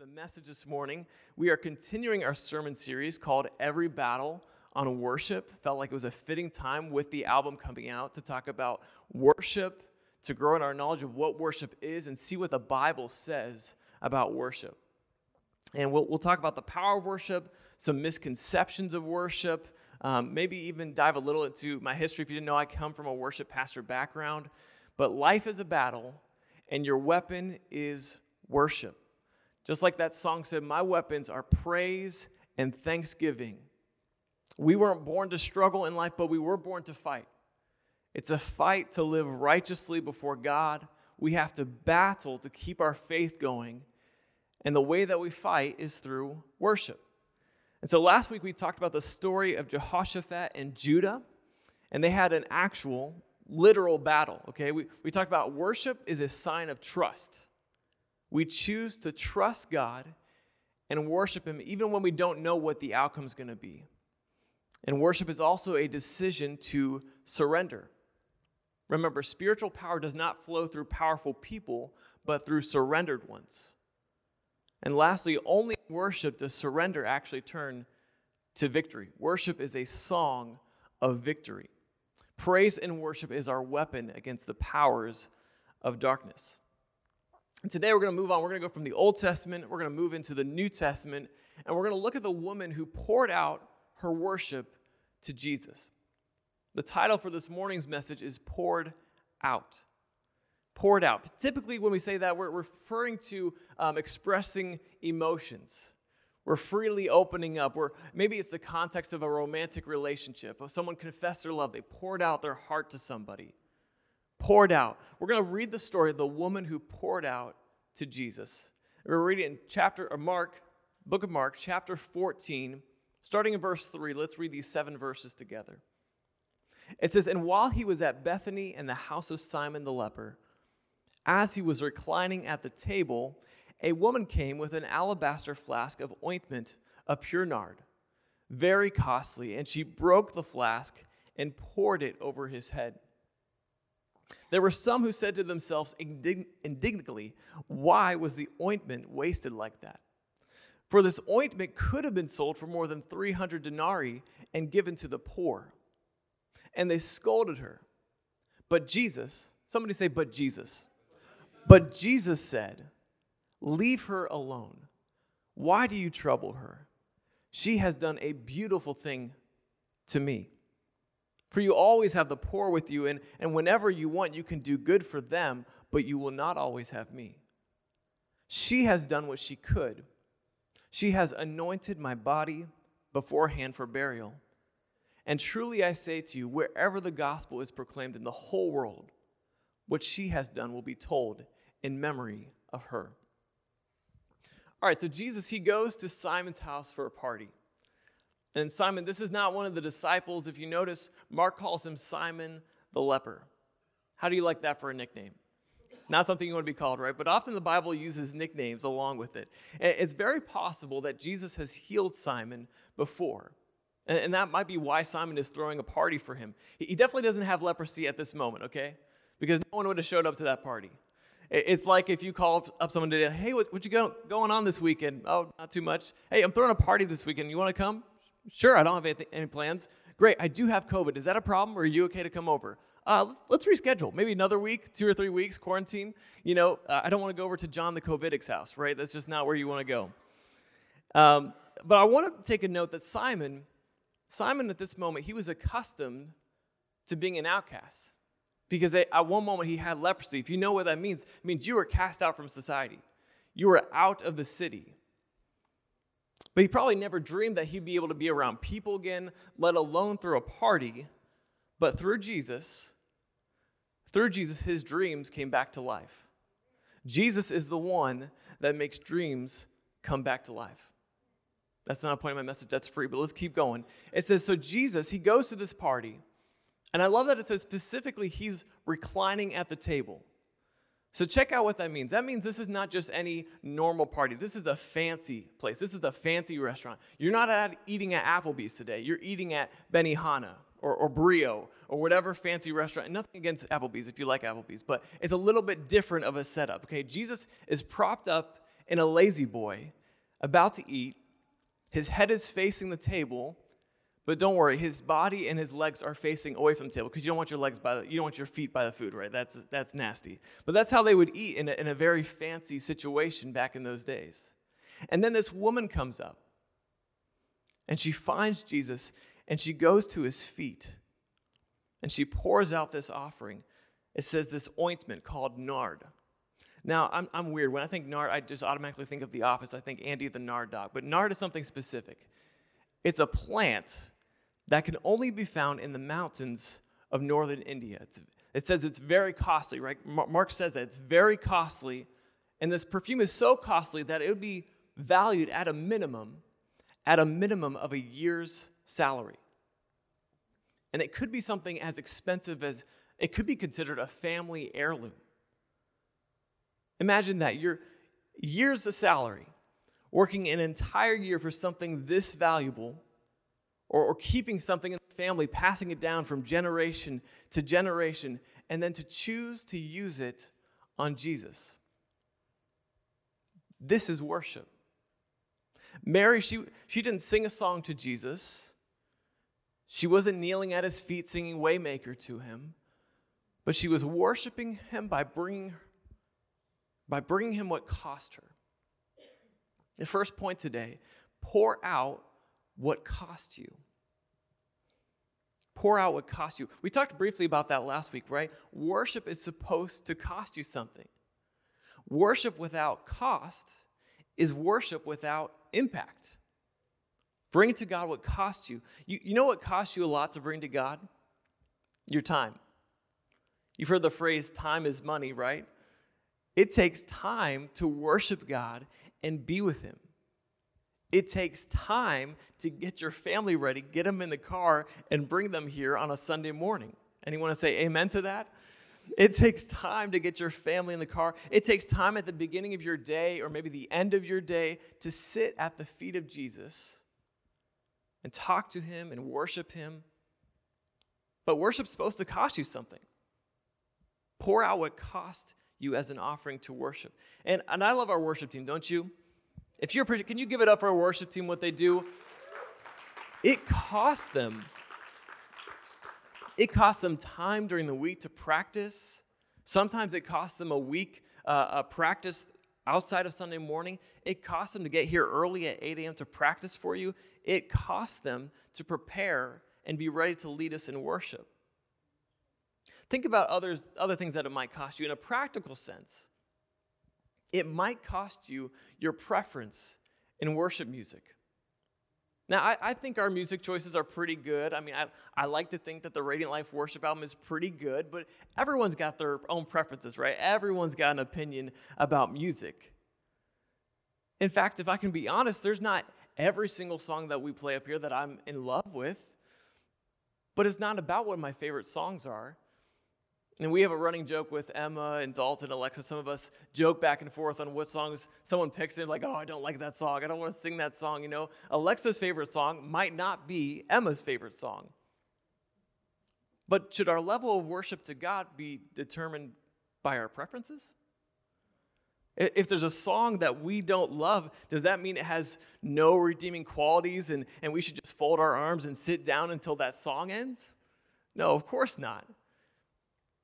the message this morning. We are continuing our sermon series called Every Battle on Worship. Felt like it was a fitting time with the album coming out to talk about worship, to grow in our knowledge of what worship is, and see what the Bible says about worship. And we'll, we'll talk about the power of worship, some misconceptions of worship, um, maybe even dive a little into my history. If you didn't know, I come from a worship pastor background. But life is a battle, and your weapon is worship. Just like that song said, my weapons are praise and thanksgiving. We weren't born to struggle in life, but we were born to fight. It's a fight to live righteously before God. We have to battle to keep our faith going. And the way that we fight is through worship. And so last week we talked about the story of Jehoshaphat and Judah, and they had an actual, literal battle. Okay, we, we talked about worship is a sign of trust. We choose to trust God and worship Him even when we don't know what the outcome is going to be. And worship is also a decision to surrender. Remember, spiritual power does not flow through powerful people, but through surrendered ones. And lastly, only worship does surrender actually turn to victory. Worship is a song of victory. Praise and worship is our weapon against the powers of darkness. Today we're going to move on. We're going to go from the Old Testament, we're going to move into the New Testament, and we're going to look at the woman who poured out her worship to Jesus. The title for this morning's message is Poured Out. Poured out. Typically, when we say that, we're referring to um, expressing emotions. We're freely opening up. We're, maybe it's the context of a romantic relationship. Someone confessed their love, they poured out their heart to somebody poured out. We're going to read the story of the woman who poured out to Jesus. We're reading in chapter of Mark, book of Mark, chapter 14, starting in verse 3. Let's read these seven verses together. It says, And while he was at Bethany in the house of Simon the leper, as he was reclining at the table, a woman came with an alabaster flask of ointment of pure nard, very costly, and she broke the flask and poured it over his head. There were some who said to themselves indignantly, Why was the ointment wasted like that? For this ointment could have been sold for more than 300 denarii and given to the poor. And they scolded her. But Jesus, somebody say, But Jesus. But Jesus said, Leave her alone. Why do you trouble her? She has done a beautiful thing to me. For you always have the poor with you, and, and whenever you want, you can do good for them, but you will not always have me. She has done what she could. She has anointed my body beforehand for burial. And truly I say to you, wherever the gospel is proclaimed in the whole world, what she has done will be told in memory of her. All right, so Jesus, he goes to Simon's house for a party. And Simon, this is not one of the disciples. If you notice, Mark calls him Simon the leper. How do you like that for a nickname? Not something you want to be called, right? But often the Bible uses nicknames along with it. It's very possible that Jesus has healed Simon before. And that might be why Simon is throwing a party for him. He definitely doesn't have leprosy at this moment, okay? Because no one would have showed up to that party. It's like if you call up someone today, hey, what, what you going on this weekend? Oh, not too much. Hey, I'm throwing a party this weekend. You want to come? Sure, I don't have anything, any plans. Great, I do have COVID. Is that a problem, or are you okay to come over? Uh, let's reschedule. Maybe another week, two or three weeks, quarantine. You know, uh, I don't want to go over to John the COVIDic's house, right? That's just not where you want to go. Um, but I want to take a note that Simon, Simon at this moment, he was accustomed to being an outcast because at one moment he had leprosy. If you know what that means, it means you were cast out from society. You were out of the city. But he probably never dreamed that he'd be able to be around people again, let alone through a party. But through Jesus, through Jesus, his dreams came back to life. Jesus is the one that makes dreams come back to life. That's not a point of my message, that's free, but let's keep going. It says, So Jesus, he goes to this party, and I love that it says specifically he's reclining at the table. So, check out what that means. That means this is not just any normal party. This is a fancy place. This is a fancy restaurant. You're not at, eating at Applebee's today. You're eating at Benihana or, or Brio or whatever fancy restaurant. And nothing against Applebee's if you like Applebee's, but it's a little bit different of a setup. Okay, Jesus is propped up in a lazy boy about to eat. His head is facing the table, but don't worry, his body and his legs are facing away from the table because you don't want your legs by the, you don't want your feet by the food, right? That's that's nasty. But that's how they would eat in a, in a very fancy situation back in those days. And then this woman comes up, and she finds Jesus, and she goes to his feet, and she pours out this offering. It says this ointment called nard. Now, I'm, I'm weird. When I think nard, I just automatically think of The Office. I think Andy the nard dog. But nard is something specific. It's a plant that can only be found in the mountains of northern India. It's, it says it's very costly, right? Mark says that it's very costly. And this perfume is so costly that it would be valued at a minimum, at a minimum of a year's salary. And it could be something as expensive as it could be considered a family heirloom. Imagine that. Your years of salary, working an entire year for something this valuable, or, or keeping something in the family, passing it down from generation to generation, and then to choose to use it on Jesus. This is worship. Mary, she, she didn't sing a song to Jesus. She wasn't kneeling at his feet singing Waymaker to him, but she was worshiping him by bringing by bringing him what cost her. The first point today pour out what cost you. Pour out what cost you. We talked briefly about that last week, right? Worship is supposed to cost you something. Worship without cost is worship without impact. Bring to God what costs you. you. You know what costs you a lot to bring to God? Your time. You've heard the phrase, time is money, right? It takes time to worship God and be with Him. It takes time to get your family ready, get them in the car, and bring them here on a Sunday morning. Anyone to say amen to that? It takes time to get your family in the car. It takes time at the beginning of your day or maybe the end of your day to sit at the feet of Jesus and talk to Him and worship Him. But worship's supposed to cost you something. Pour out what cost you as an offering to worship. And, and I love our worship team, don't you? If you're can you give it up for our worship team what they do? It costs them. It costs them time during the week to practice. Sometimes it costs them a week uh, a practice outside of Sunday morning. It costs them to get here early at 8 a.m. to practice for you. It costs them to prepare and be ready to lead us in worship. Think about others, other things that it might cost you in a practical sense. It might cost you your preference in worship music. Now, I, I, think our music choices are pretty good. I mean, I, I like to think that the Radiant Life worship album is pretty good, but everyone's got their own preferences, right? Everyone's got an opinion about music. In fact, if I can be honest, there's not every single song that we play up here that I'm in love with, but it's not about what my favorite songs are. And we have a running joke with Emma and Dalton, Alexa. Some of us joke back and forth on what songs someone picks in, like, oh, I don't like that song. I don't want to sing that song. You know, Alexa's favorite song might not be Emma's favorite song. But should our level of worship to God be determined by our preferences? If there's a song that we don't love, does that mean it has no redeeming qualities and, and we should just fold our arms and sit down until that song ends? No, of course not.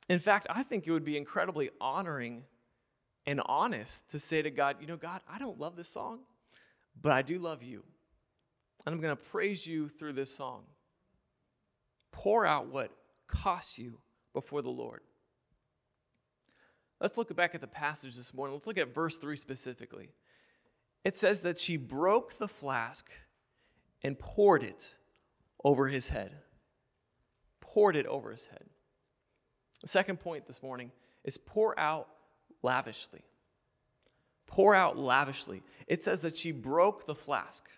In fact, I think it would be incredibly honoring and honest to say to God, you know, God, I don't love this song, but I do love you. And I'm going to praise you through this song. Pour out what costs you before the Lord. Let's look back at the passage this morning. Let's look at verse 3 specifically. It says that she broke the flask and poured it over his head. Poured it over his head. The second point this morning is pour out lavishly. Pour out lavishly. It says that she broke the flask.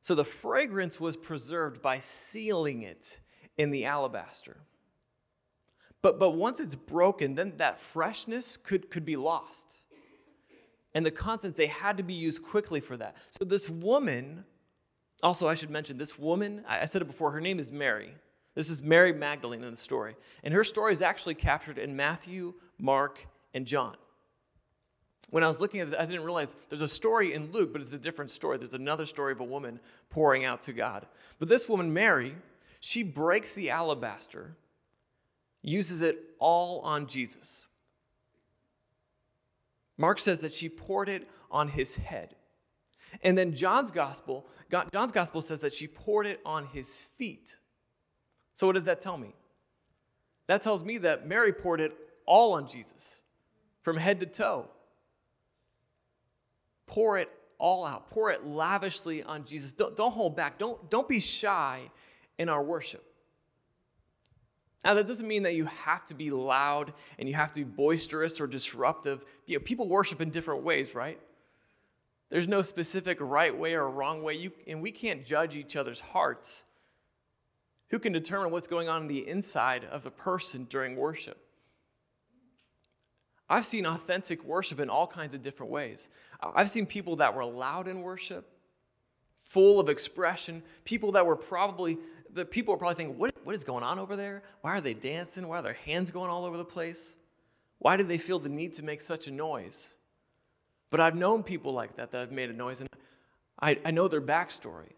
So the fragrance was preserved by sealing it in the alabaster. But, but once it's broken, then that freshness could, could be lost. And the contents, they had to be used quickly for that. So this woman, also I should mention, this woman, I said it before, her name is Mary. This is Mary Magdalene in the story. And her story is actually captured in Matthew, Mark, and John. when I was looking at it, I didn't realize there's a story in Luke, but it's a different story. There's another story of a woman pouring out to God. But this woman, Mary, she breaks the alabaster, uses it all on Jesus. Mark says that she poured it on his head. And then John's gospel, John's gospel says that she poured it on his feet. So what does that tell me? That tells me that Mary poured it all on Jesus, from head to toe. Pour it all out. Pour it lavishly on Jesus. Don't, don't hold back. Don't, don't be shy in our worship. Now, that doesn't mean that you have to be loud and you have to be boisterous or disruptive. You know, people worship in different ways, right? There's no specific right way or wrong way, you, and we can't judge each other's hearts. Who can determine what's going on in the inside of a person during worship? I've seen authentic worship in all kinds of different ways. I've seen people that were loud in worship, full of expression, people that were probably, the people were probably thinking, what, what is going on over there? Why are they dancing? Why are their hands going all over the place? Why do they feel the need to make such a noise? But I've known people like that that have made a noise, and I, I know their backstory.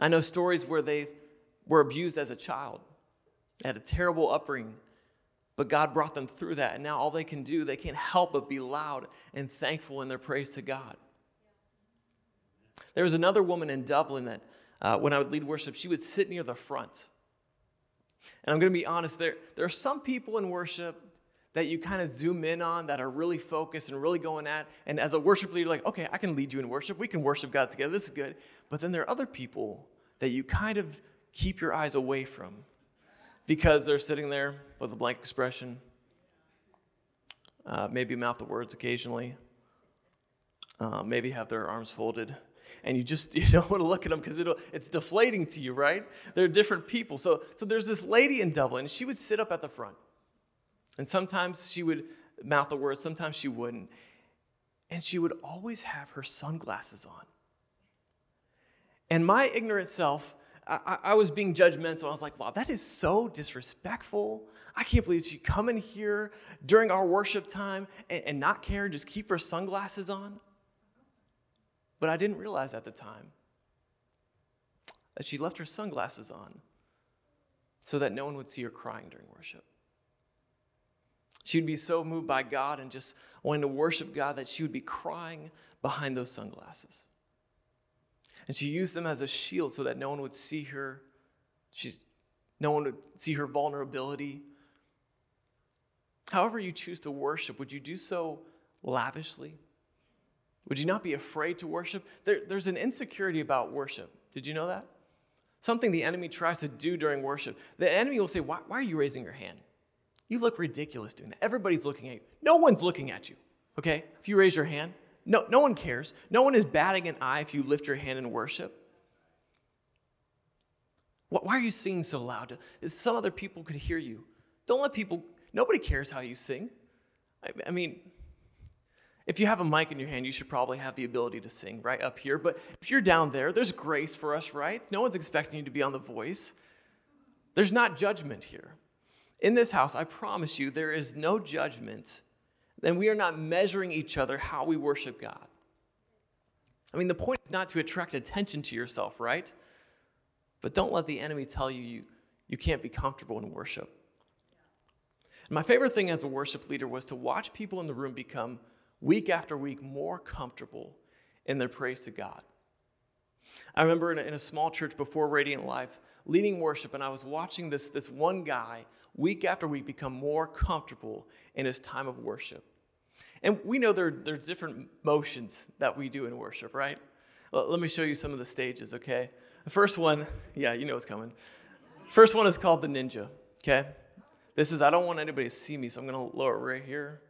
I know stories where they were abused as a child, had a terrible upbringing, but God brought them through that, and now all they can do, they can't help but be loud and thankful in their praise to God. There was another woman in Dublin that, uh, when I would lead worship, she would sit near the front. And I'm going to be honest, there, there are some people in worship that you kind of zoom in on that are really focused and really going at. And as a worship leader, like, okay, I can lead you in worship. We can worship God together. This is good. But then there are other people that you kind of keep your eyes away from because they're sitting there with a blank expression, uh, maybe mouth the words occasionally, uh, maybe have their arms folded. And you just you don't want to look at them because it's deflating to you, right? They're different people. So, so there's this lady in Dublin. She would sit up at the front. And sometimes she would mouth the words, sometimes she wouldn't. And she would always have her sunglasses on. And my ignorant self I, I, was being judgmental. I was like, wow, that is so disrespectful. I can't believe she'd come in here during our worship time and, and not care, just keep her sunglasses on. But I didn't realize at the time that she left her sunglasses on so that no one would see her crying during worship. She would be so moved by God and just wanting to worship God that she would be crying behind those sunglasses. And she used them as a shield so that no one would see her. She's, no one would see her vulnerability. However, you choose to worship, would you do so lavishly? Would you not be afraid to worship? There, there's an insecurity about worship. Did you know that? Something the enemy tries to do during worship. The enemy will say, Why, why are you raising your hand? You look ridiculous doing that. Everybody's looking at you. No one's looking at you, okay? If you raise your hand, no, no one cares. No one is batting an eye if you lift your hand in worship. Why are you singing so loud? Some other people could hear you. Don't let people, nobody cares how you sing. I, I mean, if you have a mic in your hand, you should probably have the ability to sing right up here. But if you're down there, there's grace for us, right? No one's expecting you to be on the voice. There's not judgment here. In this house, I promise you, there is no judgment then we are not measuring each other how we worship God. I mean, the point is not to attract attention to yourself, right? But don't let the enemy tell you you, you can't be comfortable in worship. And my favorite thing as a worship leader was to watch people in the room become, week after week, more comfortable in their praise to God. I remember in a, in a, small church before Radiant Life, leading worship, and I was watching this, this one guy week after week become more comfortable in his time of worship. And we know there, there's different motions that we do in worship, right? Well, let me show you some of the stages, okay? The first one, yeah, you know what's coming. First one is called the ninja, okay? This is, I don't want anybody to see me, so I'm gonna lower it right here.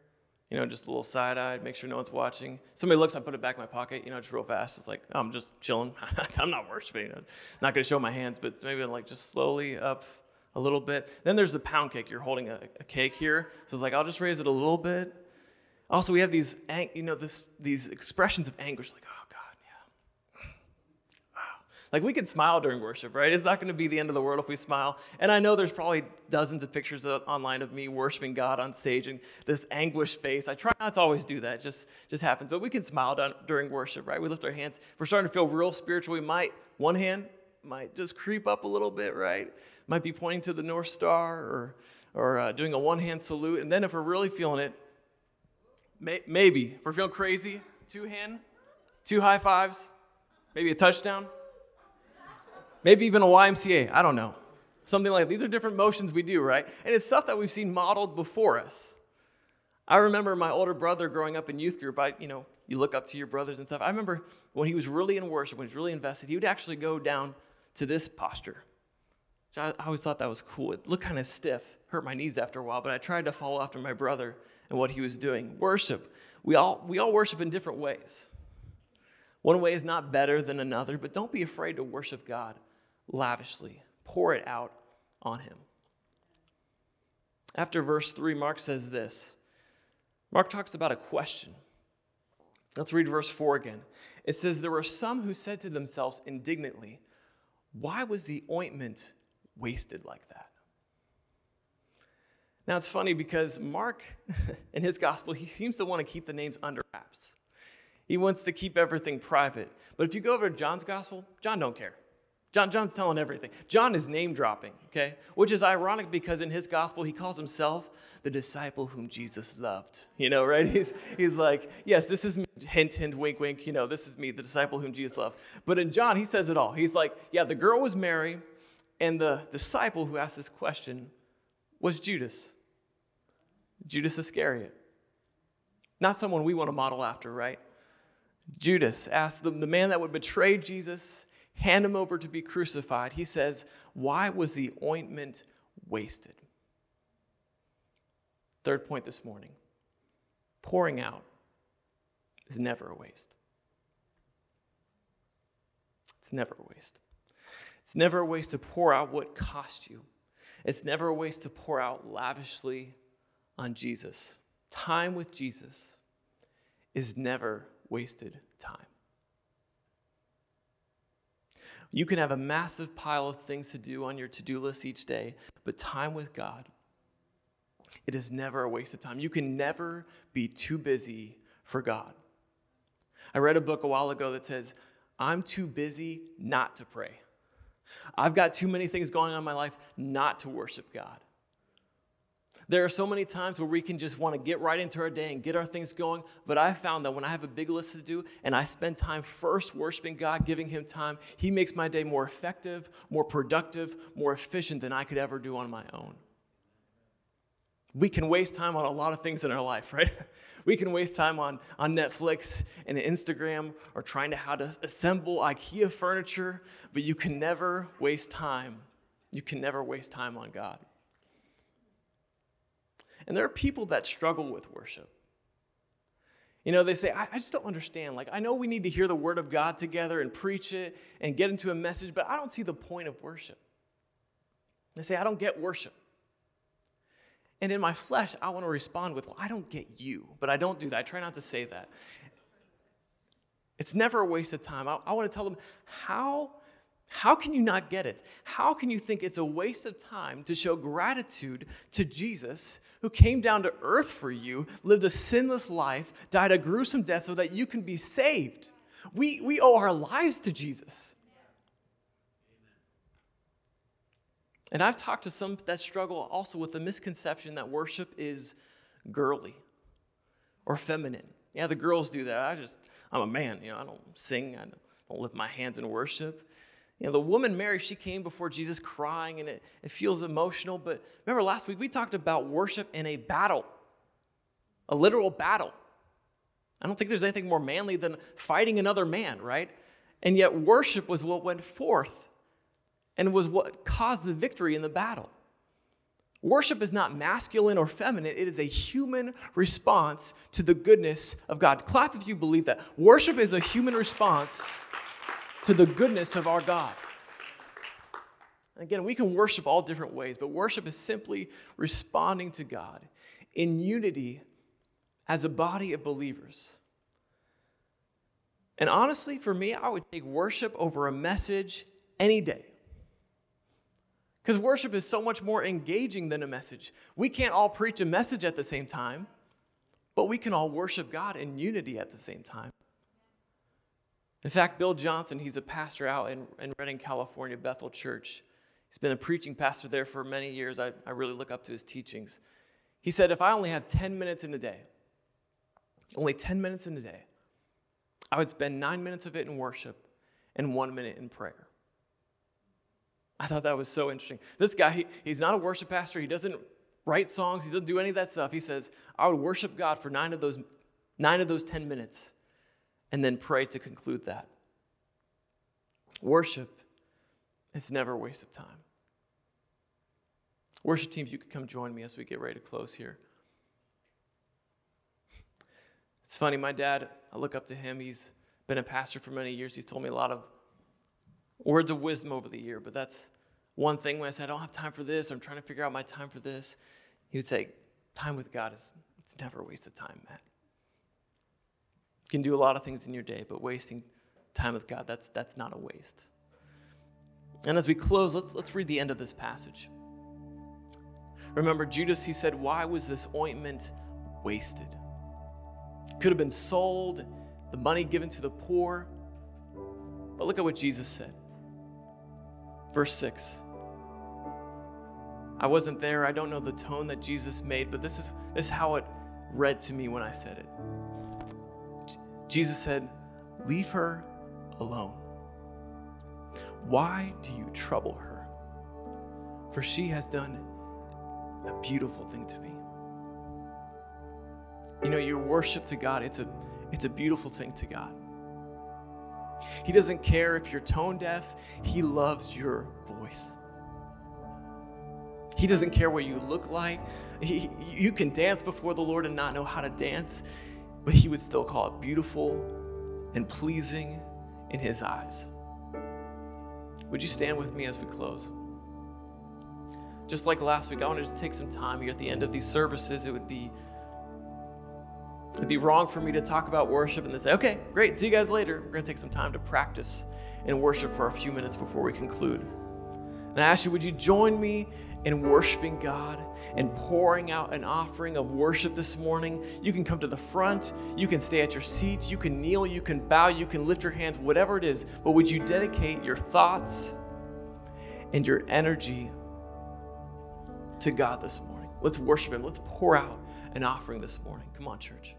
You know, just a little side eyed, make sure no one's watching. Somebody looks, I put it back in my pocket, you know, just real fast. It's like, I'm just chilling. I'm not worshiping. I'm not gonna show my hands, but maybe like just slowly up a little bit. Then there's the pound cake. You're holding a, a cake here. So it's like, I'll just raise it a little bit also, we have these, you know, this, these expressions of anguish, like, oh God, yeah. Wow. Like we can smile during worship, right? It's not going to be the end of the world if we smile. And I know there's probably dozens of pictures online of me worshiping God on stage and this anguished face. I try not to always do that; it just just happens. But we can smile down, during worship, right? We lift our hands. If we're starting to feel real spiritual. We might one hand might just creep up a little bit, right? Might be pointing to the North Star or or uh, doing a one hand salute. And then if we're really feeling it, may, maybe if we're feeling crazy, two hand, two high fives, maybe a touchdown. Maybe even a YMCA, I don't know. Something like these are different motions we do, right? And it's stuff that we've seen modeled before us. I remember my older brother growing up in youth group. I, you know, you look up to your brothers and stuff. I remember when he was really in worship, when he was really invested, he would actually go down to this posture. I, I always thought that was cool. It looked kind of stiff, hurt my knees after a while, but I tried to follow after my brother and what he was doing. Worship. We all, we all worship in different ways. One way is not better than another, but don't be afraid to worship God lavishly. Pour it out on him. After verse 3, Mark says this Mark talks about a question. Let's read verse 4 again. It says, There were some who said to themselves indignantly, Why was the ointment wasted like that? Now it's funny because Mark, in his gospel, he seems to want to keep the names under wraps. He wants to keep everything private. But if you go over to John's gospel, John don't care. John, John's telling everything. John is name dropping, okay? Which is ironic because in his gospel, he calls himself the disciple whom Jesus loved. You know, right? He's, he's like, yes, this is me, hint, hint, wink, wink. You know, this is me, the disciple whom Jesus loved. But in John, he says it all. He's like, yeah, the girl was Mary, and the disciple who asked this question was Judas. Judas Iscariot. Not someone we want to model after, right? Judas asked the, man that would betray Jesus hand him over to be crucified, he says, Why was the ointment wasted? Third point this morning pouring out is never a waste. It's never a waste. It's never a waste to pour out what cost you. It's never a waste to pour out lavishly on Jesus. Time with Jesus is never wasted time. You can have a massive pile of things to do on your to do list each day, but time with God, it is never a waste of time. You can never be too busy for God. I read a book a while ago that says, I'm too busy not to pray. I've got too many things going on in my life not to worship God. There are so many times where we can just want to get right into our day and get our things going. But I found that when I have a big list to do and I spend time first worshiping God, giving Him time, He makes my day more effective, more productive, more efficient than I could ever do on my own. We can waste time on a lot of things in our life, right? We can waste time on, on Netflix and Instagram or trying to how to assemble IKEA furniture, but you can never waste time. You can never waste time on God. And there are people that struggle with worship. You know, they say, I, I, just don't understand. Like, I know we need to hear the word of God together and preach it and get into a message, but I don't see the point of worship. They say, I don't get worship. And in my flesh, I want to respond with, Well, I don't get you. But I don't do that. I try not to say that. It's never a waste of time. I, I want to tell them, How how can you not get it? How can you think it's a waste of time to show gratitude to Jesus, who came down to earth for you, lived a sinless life, died a gruesome death so that you can be saved? We, we owe our lives to Jesus. And I've talked to some that struggle also with the misconception that worship is girly or feminine. Yeah, the girls do that. I just, I'm a man, you know, I don't sing, I don't lift my hands in worship. You know, the woman Mary, she came before Jesus crying and it, it feels emotional. But remember last week we talked about worship in a battle, a literal battle. I don't think there's anything more manly than fighting another man, right? And yet worship was what went forth and was what caused the victory in the battle. Worship is not masculine or feminine, it is a human response to the goodness of God. Clap if you believe that. Worship is a human response to the goodness of our God. Again, we can worship all different ways, but worship is simply responding to God in unity as a body of believers. And honestly, for me, I would take worship over a message any day. Because worship is so much more engaging than a message. We can't all preach a message at the same time, but we can all worship God in unity at the same time. In fact, Bill Johnson, he's a pastor out in, in Redding, California, Bethel Church. He's been a preaching pastor there for many years. I, I really look up to his teachings. He said, If I only had 10 minutes in a day, only 10 minutes in a day, I would spend nine minutes of it in worship and one minute in prayer. I thought that was so interesting. This guy, he, he's not a worship pastor. He doesn't write songs. He doesn't do any of that stuff. He says, I would worship God for nine of those, nine of those 10 minutes and then pray to conclude that. Worship is never a waste of time. Worship teams, you could come join me as we get ready to close here. It's funny, my dad, I look up to him. He's been a pastor for many years. He's told me a lot of words of wisdom over the year, but that's one thing when I said, I don't have time for this, I'm trying to figure out my time for this, he would say, Time with God is it's never a waste of time, Matt. You can do a lot of things in your day, but wasting time with God, that's that's not a waste. And as we close, let's let's read the end of this passage. Remember, Judas, he said, Why was this ointment wasted? Could have been sold, the money given to the poor. But look at what Jesus said. Verse 6. I wasn't there. I don't know the tone that Jesus made, but this is, this is how it read to me when I said it. Jesus said, Leave her alone. Why do you trouble her? For she has done a beautiful thing to me. You know, your worship to God, it's a, it's a beautiful thing to God. He doesn't care if you're tone deaf, He loves your voice. He doesn't care what you look like. He, you can dance before the Lord and not know how to dance, but He would still call it beautiful and pleasing in His eyes. Would you stand with me as we close? Just like last week, I wanted to take some time here at the end of these services. It would be It'd be wrong for me to talk about worship and then say, okay, great, see you guys later. We're going to take some time to practice and worship for a few minutes before we conclude. And I ask you, would you join me in worshiping God and pouring out an offering of worship this morning? You can come to the front, you can stay at your seat, you can kneel, you can bow, you can lift your hands, whatever it is. But would you dedicate your thoughts and your energy to God this morning? Let's worship Him. Let's pour out an offering this morning. Come on, church.